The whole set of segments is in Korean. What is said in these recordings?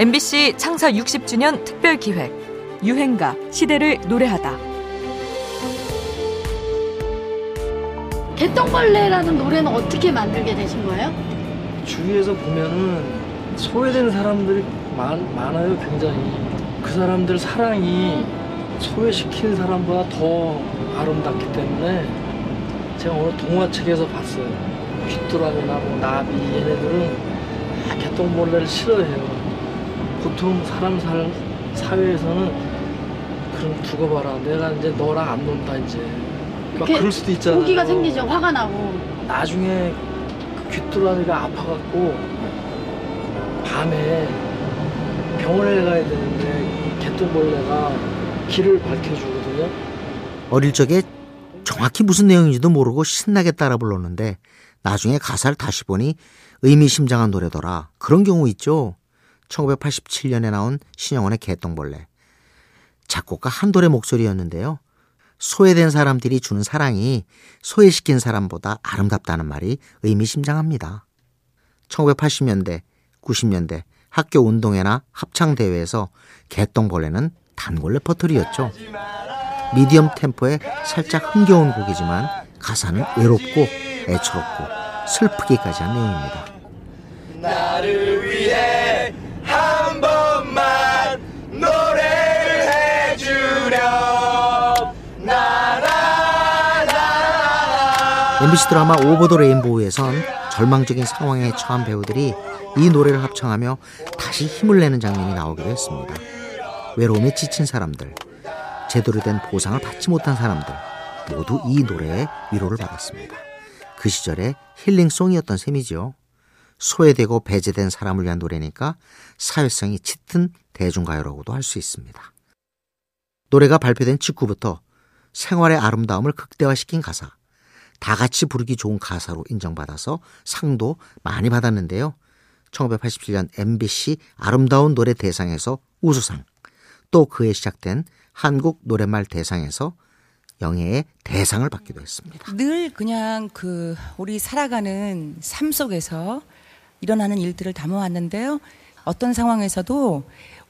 MBC 창사 60주년 특별 기획 유행가 시대를 노래하다. 개똥벌레라는 노래는 어떻게 만들게 되신 거예요? 주위에서 보면은 소외된 사람들이 많, 많아요 굉장히 그 사람들 사랑이 소외시킨 사람보다 더 아름답기 때문에 제가 오늘 동화책에서 봤어요 귀뚜라미나 뭐 나비 얘네들은 다 개똥벌레를 싫어해요 보통 사람 살 사회에서는 그럼 두고 봐라 내가 이제 너랑 안 논다 이제 막 그럴 수도 있잖아요 오기가 생기죠. 화가 나고. 나중에 그 귀뚜라미가 아파갖고 밤에 병원에 가야 되는데 개똥벌레가 길을 밝혀주거든요. 어릴 적에 정확히 무슨 내용인지도 모르고 신나게 따라 불렀는데 나중에 가사를 다시 보니 의미심장한 노래더라. 그런 경우 있죠. 1987년에 나온 신영원의 개똥벌레. 작곡가 한돌의 목소리였는데요. 소외된 사람들이 주는 사랑이 소외시킨 사람보다 아름답다는 말이 의미심장합니다. 1980년대, 90년대 학교 운동회나 합창대회에서 개똥벌레는 단골 레퍼토리였죠. 미디엄 템포에 살짝 흥겨운 곡이지만 가사는 외롭고 애처롭고 슬프기까지 한 내용입니다. MBC 드라마 오버 더 레인보우에선 절망적인 상황에 처한 배우들이 이 노래를 합창하며 다시 힘을 내는 장면이 나오기도 했습니다. 외로움에 지친 사람들, 제대로 된 보상을 받지 못한 사람들 모두 이 노래에 위로를 받았습니다. 그 시절의 힐링송이었던 셈이지요. 소외되고 배제된 사람을 위한 노래니까 사회성이 짙은 대중가요라고도 할 수 있습니다. 노래가 발표된 직후부터 생활의 아름다움을 극대화시킨 가사, 다 같이 부르기 좋은 가사로 인정받아서 상도 많이 받았는데요. 1987년 MBC 아름다운 노래 대상에서 우수상, 또 그해 시작된 한국 노래말 대상에서 영예의 대상을 받기도 했습니다. 늘 그냥 그 우리 살아가는 삶 속에서 일어나는 일들을 담아왔는데요. 어떤 상황에서도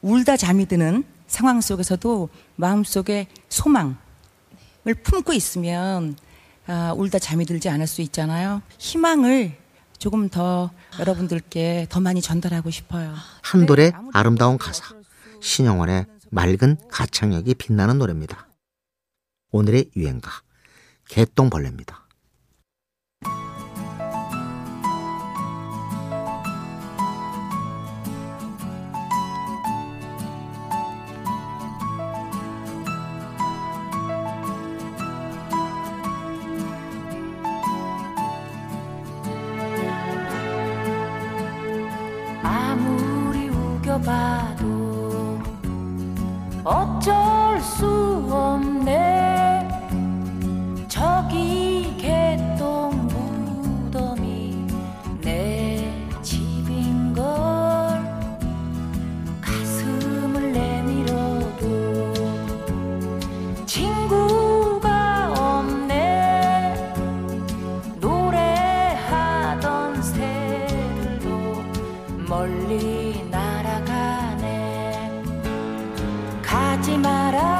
울다 잠이 드는 상황 속에서도 마음속에 소망을 품고 있으면 아, 울다 잠이 들지 않을 수 있잖아요. 희망을 조금 더 여러분들께 더 많이 전달하고 싶어요. 한돌의 아름다운 가사, 신영원의 맑은 가창력이 빛나는 노래입니다. 오늘의 유행가, 개똥벌레입니다. 우겨봐도 어쩔 수 없네. 저기 개똥 무덤이 내 집인걸 가슴을 내밀어도 친구가 없네. 노래하던 새들도 멀리 가지